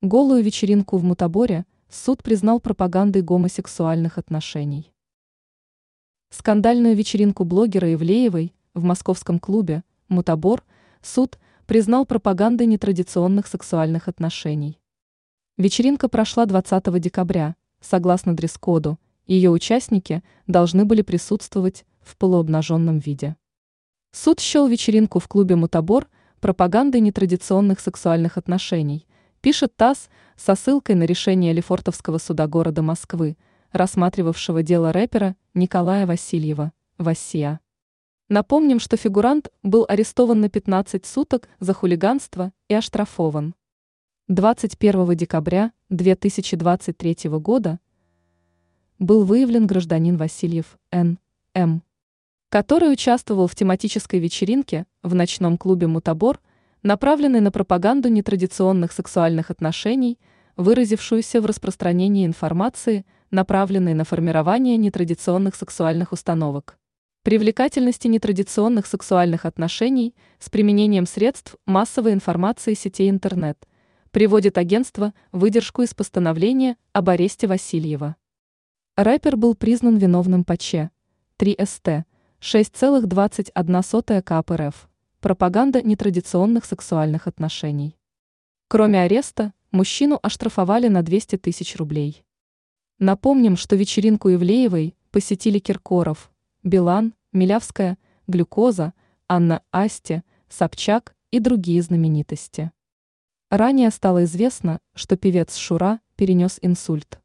Голую вечеринку в Мутаборе суд признал пропагандой гомосексуальных отношений. Скандальную вечеринку блогера Ивлеевой в московском клубе «Мутабор» суд признал пропагандой нетрадиционных сексуальных отношений. Вечеринка прошла 20 декабря, согласно дресс-коду, ее участники должны были присутствовать в полуобнаженном виде. Суд счел вечеринку в клубе «Мутабор» пропагандой нетрадиционных сексуальных отношений, пишет ТАСС со ссылкой на решение Лефортовского суда города Москвы, рассматривавшего дело рэпера Николая Васильева, Васия. Напомним, что фигурант был арестован на 15 суток за хулиганство и оштрафован. 21 декабря 2023 года был выявлен гражданин Васильев Н. М., который участвовал в тематической вечеринке в ночном клубе «Мутабор», направленной на пропаганду нетрадиционных сексуальных отношений, выразившуюся в распространении информации, направленной на формирование нетрадиционных сексуальных установок. Привлекательности нетрадиционных сексуальных отношений с применением средств массовой информации сетей интернет приводит агентство выдержку из постановления об аресте Васильева. Рэпер был признан виновным по ЧЕ 3 СТ 6,21 КАП РФ пропаганда нетрадиционных сексуальных отношений. Кроме ареста, мужчину оштрафовали на 200 тысяч рублей. Напомним, что вечеринку Ивлеевой посетили Киркоров, Билан, Милявская, Глюкоза, Анна Асти, Собчак и другие знаменитости. Ранее стало известно, что певец Шура перенес инсульт.